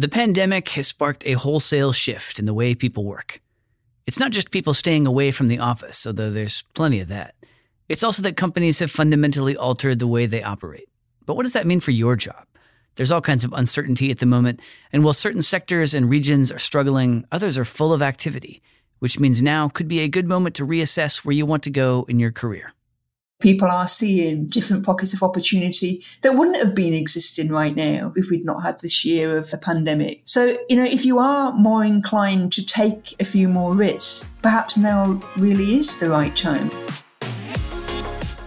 The pandemic has sparked a wholesale shift in the way people work. It's not just people staying away from the office, although there's plenty of that. It's also that companies have fundamentally altered the way they operate. But what does that mean for your job? There's all kinds of uncertainty at the moment, and while certain sectors and regions are struggling, others are full of activity, which means now could be a good moment to reassess where you want to go in your career people are seeing different pockets of opportunity that wouldn't have been existing right now if we'd not had this year of the pandemic. So, you know, if you are more inclined to take a few more risks, perhaps now really is the right time.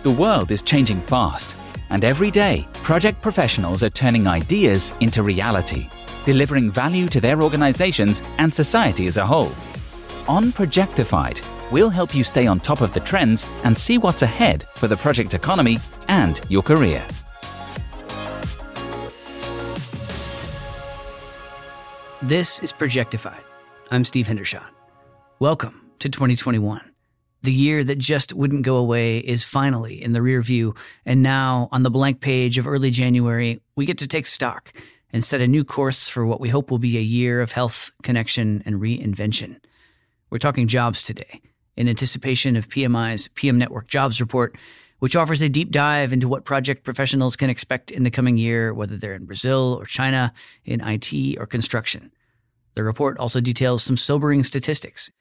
The world is changing fast, and every day, project professionals are turning ideas into reality, delivering value to their organizations and society as a whole. On Projectified, we'll help you stay on top of the trends and see what's ahead for the project economy and your career. This is Projectified. I'm Steve Hendershot. Welcome to 2021. The year that just wouldn't go away is finally in the rear view, and now on the blank page of early January, we get to take stock and set a new course for what we hope will be a year of health, connection, and reinvention. We're talking jobs today in anticipation of PMI's PM Network Jobs Report, which offers a deep dive into what project professionals can expect in the coming year, whether they're in Brazil or China, in IT or construction. The report also details some sobering statistics.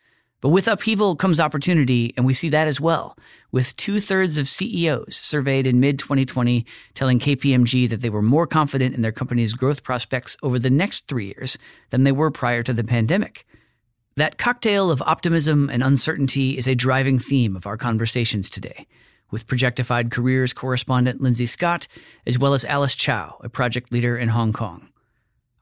But with upheaval comes opportunity, and we see that as well, with two thirds of CEOs surveyed in mid 2020 telling KPMG that they were more confident in their company's growth prospects over the next three years than they were prior to the pandemic. That cocktail of optimism and uncertainty is a driving theme of our conversations today, with Projectified Careers correspondent Lindsay Scott, as well as Alice Chow, a project leader in Hong Kong.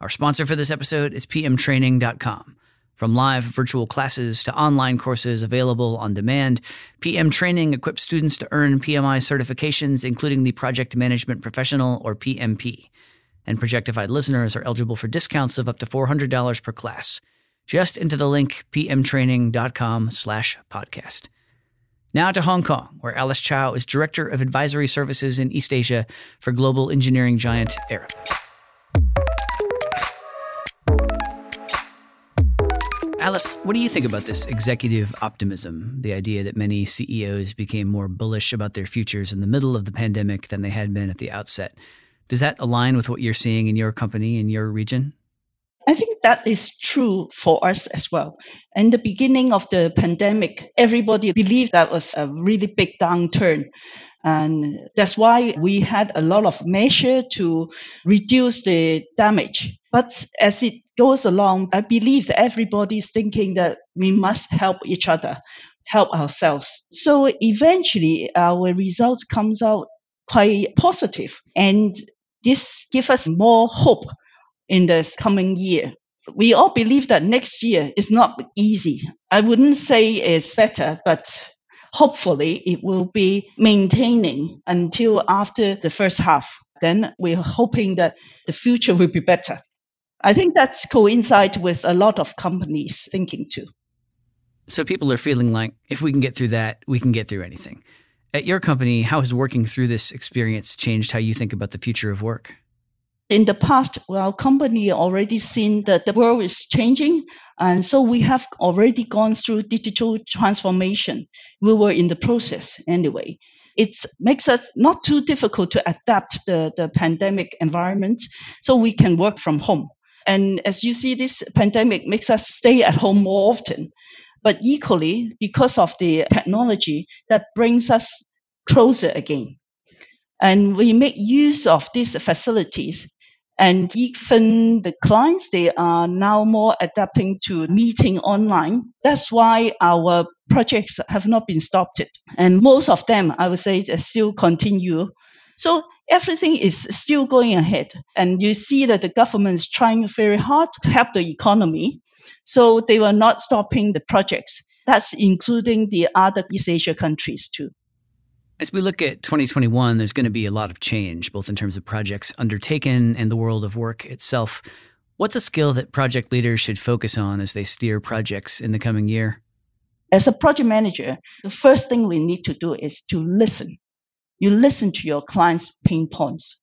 Our sponsor for this episode is pmtraining.com. From live virtual classes to online courses available on demand, PM Training equips students to earn PMI certifications, including the Project Management Professional or PMP. And Projectified listeners are eligible for discounts of up to $400 per class just into the link pmtraining.com slash podcast. Now to Hong Kong, where Alice Chow is Director of Advisory Services in East Asia for global engineering giant Arup. Alice, what do you think about this executive optimism? The idea that many CEOs became more bullish about their futures in the middle of the pandemic than they had been at the outset. Does that align with what you're seeing in your company, in your region? I think that is true for us as well. In the beginning of the pandemic, everybody believed that was a really big downturn. And that's why we had a lot of measure to reduce the damage. But as it goes along, I believe that everybody is thinking that we must help each other, help ourselves. So eventually our results comes out quite positive and this gives us more hope in this coming year. We all believe that next year is not easy. I wouldn't say it's better, but hopefully it will be maintaining until after the first half. Then we're hoping that the future will be better. I think that's coincide with a lot of companies thinking too. So people are feeling like if we can get through that, we can get through anything. At your company, how has working through this experience changed how you think about the future of work? In the past, our company already seen that the world is changing. And so we have already gone through digital transformation. We were in the process anyway. It makes us not too difficult to adapt the, the pandemic environment so we can work from home. And as you see, this pandemic makes us stay at home more often. But equally, because of the technology, that brings us closer again. And we make use of these facilities and even the clients, they are now more adapting to meeting online. That's why our projects have not been stopped. And most of them, I would say, still continue. So everything is still going ahead. And you see that the government is trying very hard to help the economy. So they were not stopping the projects. That's including the other East Asia countries too. As we look at 2021, there's going to be a lot of change, both in terms of projects undertaken and the world of work itself. What's a skill that project leaders should focus on as they steer projects in the coming year? As a project manager, the first thing we need to do is to listen. You listen to your clients' pain points.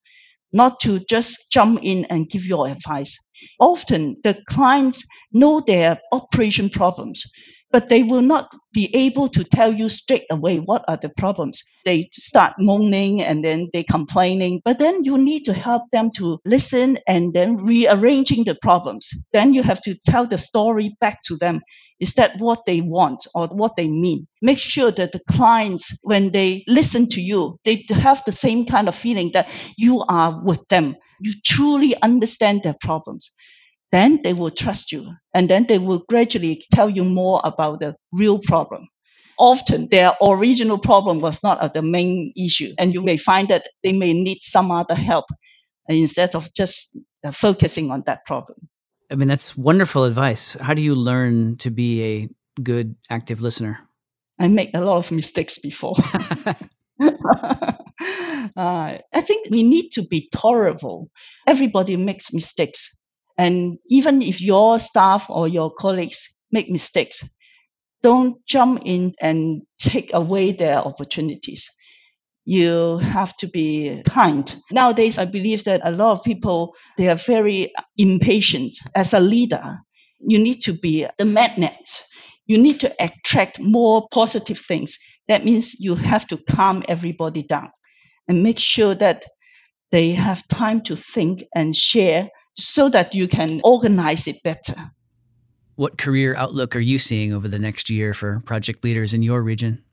not to just jump in and give your advice. Often the clients know their operation problems, but they will not be able to tell you straight away what are the problems. They start moaning and then they complaining, but then you need to help them to listen and then rearranging the problems. Then you have to tell the story back to them. Is that what they want or what they mean? Make sure that the clients, when they listen to you, they have the same kind of feeling that you are with them. You truly understand their problems then they will trust you and then they will gradually tell you more about the real problem. Often their original problem was not the main issue, and you may find that they may need some other help instead of just uh, focusing on that problem. I mean, that's wonderful advice. How do you learn to be a good, active listener? I make a lot of mistakes before. uh, I think we need to be tolerable. Everybody makes mistakes. And even if your staff or your colleagues make mistakes, don't jump in and take away their opportunities. You have to be kind. Nowadays, I believe that a lot of people, they are very impatient. As a leader, you need to be the magnet. You need to attract more positive things. That means you have to calm everybody down and make sure that they have time to think and share so that you can organize it better. What career outlook are you seeing over the next year for project leaders in your region?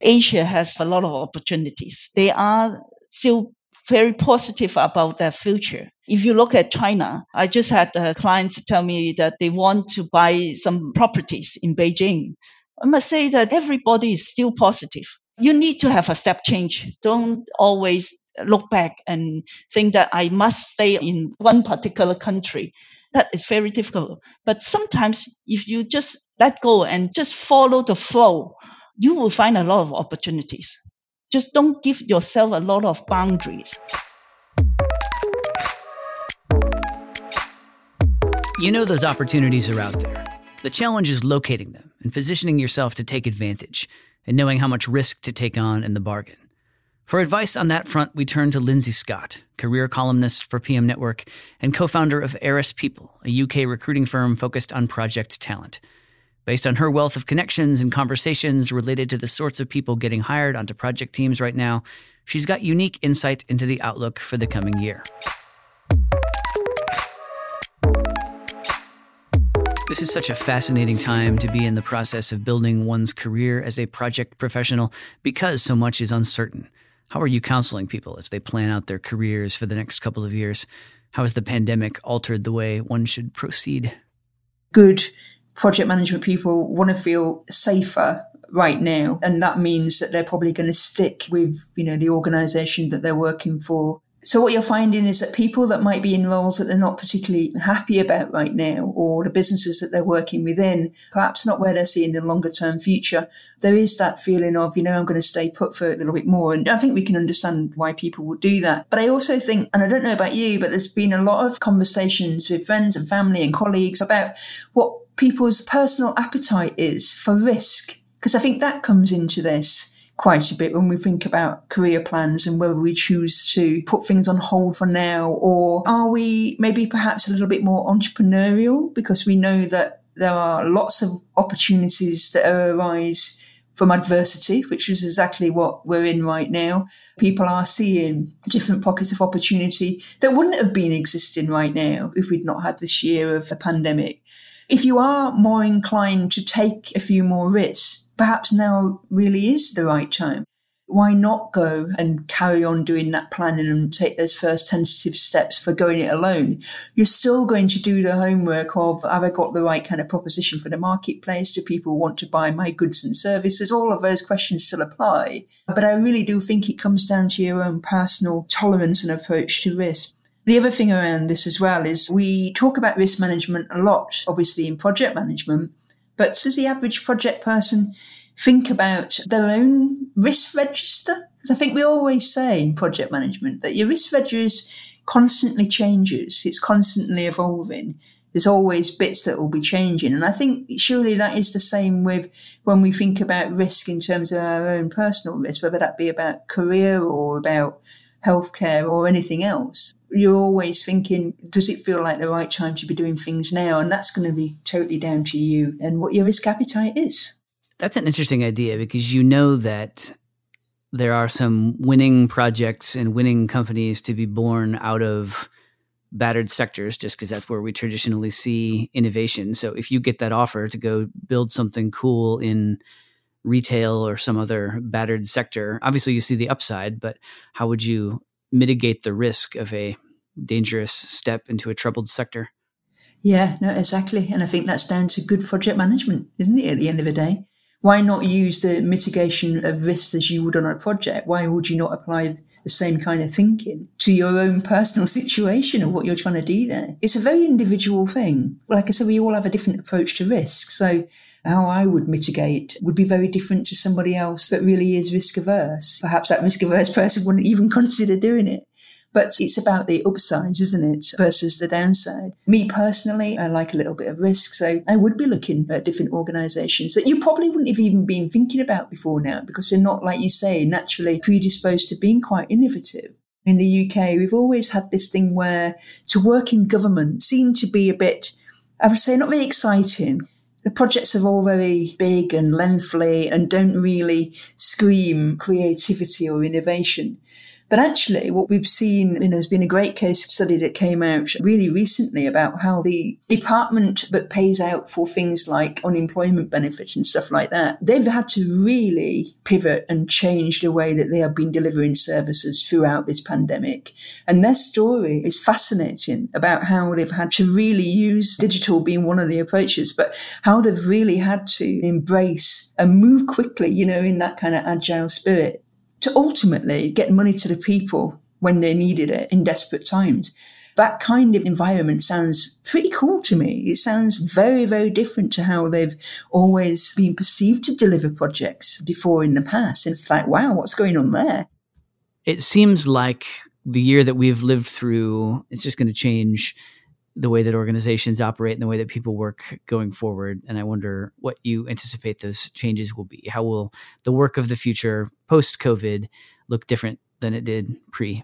Asia has a lot of opportunities. They are still very positive about their future. If you look at China, I just had a client tell me that they want to buy some properties in Beijing. I must say that everybody is still positive. You need to have a step change. Don't always look back and think that I must stay in one particular country. That is very difficult. But sometimes if you just let go and just follow the flow, you will find a lot of opportunities. Just don't give yourself a lot of boundaries. You know those opportunities are out there. The challenge is locating them and positioning yourself to take advantage and knowing how much risk to take on in the bargain. For advice on that front, we turn to Lindsay Scott, career columnist for PM Network and co founder of Arras People, a UK recruiting firm focused on project talent. Based on her wealth of connections and conversations related to the sorts of people getting hired onto project teams right now, she's got unique insight into the outlook for the coming year. This is such a fascinating time to be in the process of building one's career as a project professional because so much is uncertain. How are you counseling people as they plan out their careers for the next couple of years? How has the pandemic altered the way one should proceed? Good project management people want to feel safer right now and that means that they're probably going to stick with you know the organization that they're working for so what you're finding is that people that might be in roles that they're not particularly happy about right now, or the businesses that they're working within, perhaps not where they're seeing the longer term future, there is that feeling of, you know, I'm going to stay put for a little bit more. And I think we can understand why people would do that. But I also think, and I don't know about you, but there's been a lot of conversations with friends and family and colleagues about what people's personal appetite is for risk. Because I think that comes into this quite a bit when we think about career plans and whether we choose to put things on hold for now or are we maybe perhaps a little bit more entrepreneurial because we know that there are lots of opportunities that arise from adversity, which is exactly what we're in right now. People are seeing different pockets of opportunity that wouldn't have been existing right now if we'd not had this year of the pandemic. If you are more inclined to take a few more risks, perhaps now really is the right time. Why not go and carry on doing that planning and take those first tentative steps for going it alone? You're still going to do the homework of have I got the right kind of proposition for the marketplace? Do people want to buy my goods and services? All of those questions still apply. But I really do think it comes down to your own personal tolerance and approach to risk. The other thing around this as well is we talk about risk management a lot, obviously in project management, but does the average project person think about their own risk register? Because I think we always say in project management that your risk register constantly changes, it's constantly evolving. There's always bits that will be changing. And I think surely that is the same with when we think about risk in terms of our own personal risk, whether that be about career or about healthcare or anything else. You're always thinking, does it feel like the right time to be doing things now? And that's going to be totally down to you and what your risk appetite is. That's an interesting idea because you know that there are some winning projects and winning companies to be born out of battered sectors just because that's where we traditionally see innovation. So if you get that offer to go build something cool in retail or some other battered sector, obviously you see the upside, but how would you mitigate the risk of a dangerous step into a troubled sector? Yeah, no, exactly. And I think that's down to good project management, isn't it, at the end of the day? Why not use the mitigation of risks as you would on a project? Why would you not apply the same kind of thinking to your own personal situation of what you're trying to do there? It's a very individual thing. Like I said, we all have a different approach to risk. So how I would mitigate would be very different to somebody else that really is risk averse. Perhaps that risk averse person wouldn't even consider doing it. But it's about the upsides, isn't it, versus the downside. Me personally, I like a little bit of risk. So I would be looking at different organizations that you probably wouldn't have even been thinking about before now because they're not, like you say, naturally predisposed to being quite innovative. In the UK, we've always had this thing where to work in government seemed to be a bit, I would say, not very exciting the projects are all very big and lengthy and don't really scream creativity or innovation. But actually, what we've seen, you know, there's been a great case study that came out really recently about how the department that pays out for things like unemployment benefits and stuff like that, they've had to really pivot and change the way that they have been delivering services throughout this pandemic. And their story is fascinating about how they've had to really use digital being one of the approaches, but how they've really had to embrace and move quickly, you know, in that kind of agile spirit to ultimately get money to the people when they needed it in desperate times. That kind of environment sounds pretty cool to me. It sounds very, very different to how they've always been perceived to deliver projects before in the past. And it's like, wow, what's going on there? It seems like the year that we've lived through, it's just going to change the way that organizations operate and the way that people work going forward. And I wonder what you anticipate those changes will be. How will the work of the future post COVID look different than it did pre?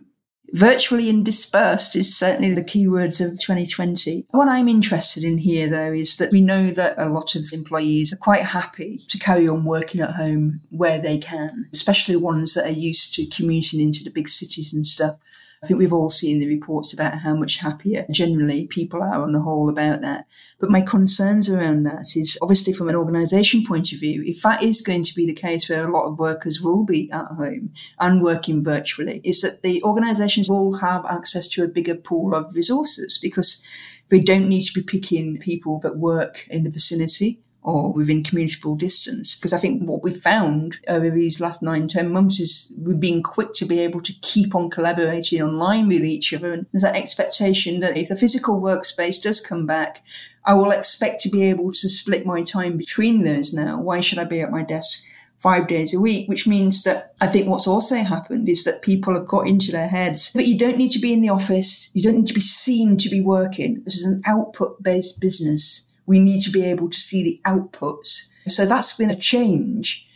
Virtually and dispersed is certainly the keywords of 2020. What I'm interested in here, though, is that we know that a lot of employees are quite happy to carry on working at home where they can, especially ones that are used to commuting into the big cities and stuff. I think we've all seen the reports about how much happier generally people are on the whole about that. But my concerns around that is obviously from an organisation point of view, if that is going to be the case where a lot of workers will be at home and working virtually, is that the organisations will have access to a bigger pool of resources because they don't need to be picking people that work in the vicinity or within commutable distance. Because I think what we've found over these last nine, ten months is we've been quick to be able to keep on collaborating online with each other. And there's that expectation that if the physical workspace does come back, I will expect to be able to split my time between those now. Why should I be at my desk? five days a week, which means that I think what's also happened is that people have got into their heads that you don't need to be in the office. You don't need to be seen to be working. This is an output based business we need to be able to see the outputs. So that's been a change.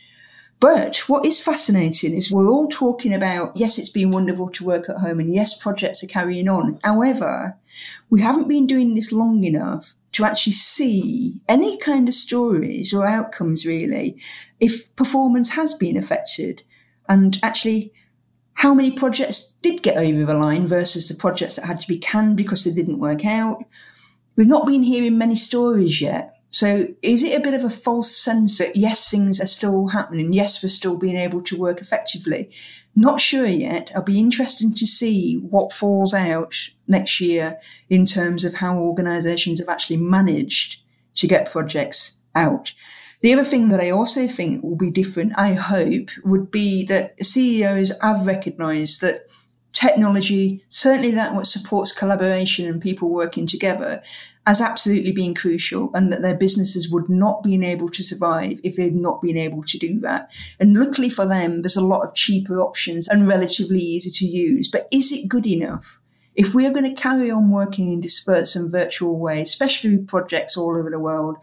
But what is fascinating is we're all talking about, yes, it's been wonderful to work at home and yes, projects are carrying on. However, we haven't been doing this long enough to actually see any kind of stories or outcomes really if performance has been affected and actually how many projects did get over the line versus the projects that had to be canned because they didn't work out We've not been hearing many stories yet. So is it a bit of a false sense that yes, things are still happening? Yes, we're still being able to work effectively. Not sure yet. I'll be interested to see what falls out next year in terms of how organisations have actually managed to get projects out. The other thing that I also think will be different, I hope, would be that CEOs have recognised that technology, certainly that what supports collaboration and people working together, as absolutely being crucial and that their businesses would not been able to survive if they'd not been able to do that. And luckily for them, there's a lot of cheaper options and relatively easy to use. But is it good enough? If we are going to carry on working in dispersed and virtual ways, especially with projects all over the world,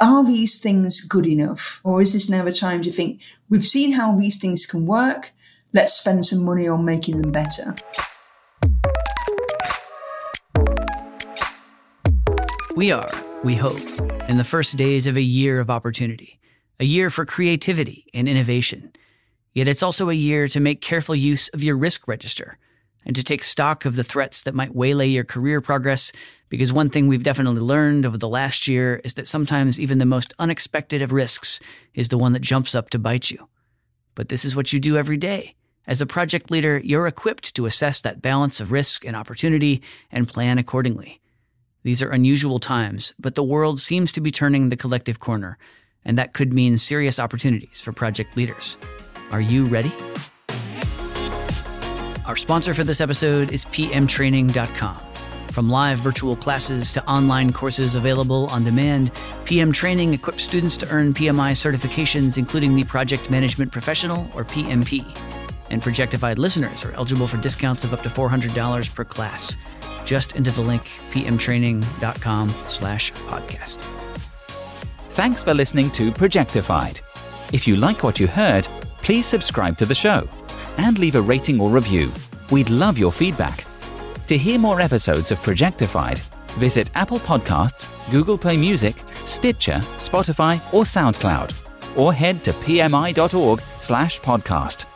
are these things good enough? Or is this now a time to think we've seen how these things can work? Let's spend some money on making them better. We are, we hope, in the first days of a year of opportunity, a year for creativity and innovation. Yet it's also a year to make careful use of your risk register and to take stock of the threats that might waylay your career progress. Because one thing we've definitely learned over the last year is that sometimes even the most unexpected of risks is the one that jumps up to bite you. But this is what you do every day. As a project leader, you're equipped to assess that balance of risk and opportunity and plan accordingly. These are unusual times, but the world seems to be turning the collective corner, and that could mean serious opportunities for project leaders. Are you ready? Our sponsor for this episode is pmtraining.com. From live virtual classes to online courses available on demand, PM Training equips students to earn PMI certifications, including the Project Management Professional, or PMP. And Projectified listeners are eligible for discounts of up to $400 per class. Just into the link pmtraining.com slash podcast. Thanks for listening to Projectified. If you like what you heard, please subscribe to the show and leave a rating or review. We'd love your feedback. To hear more episodes of Projectified, visit Apple Podcasts, Google Play Music, Stitcher, Spotify, or SoundCloud, or head to pmi.org/podcast.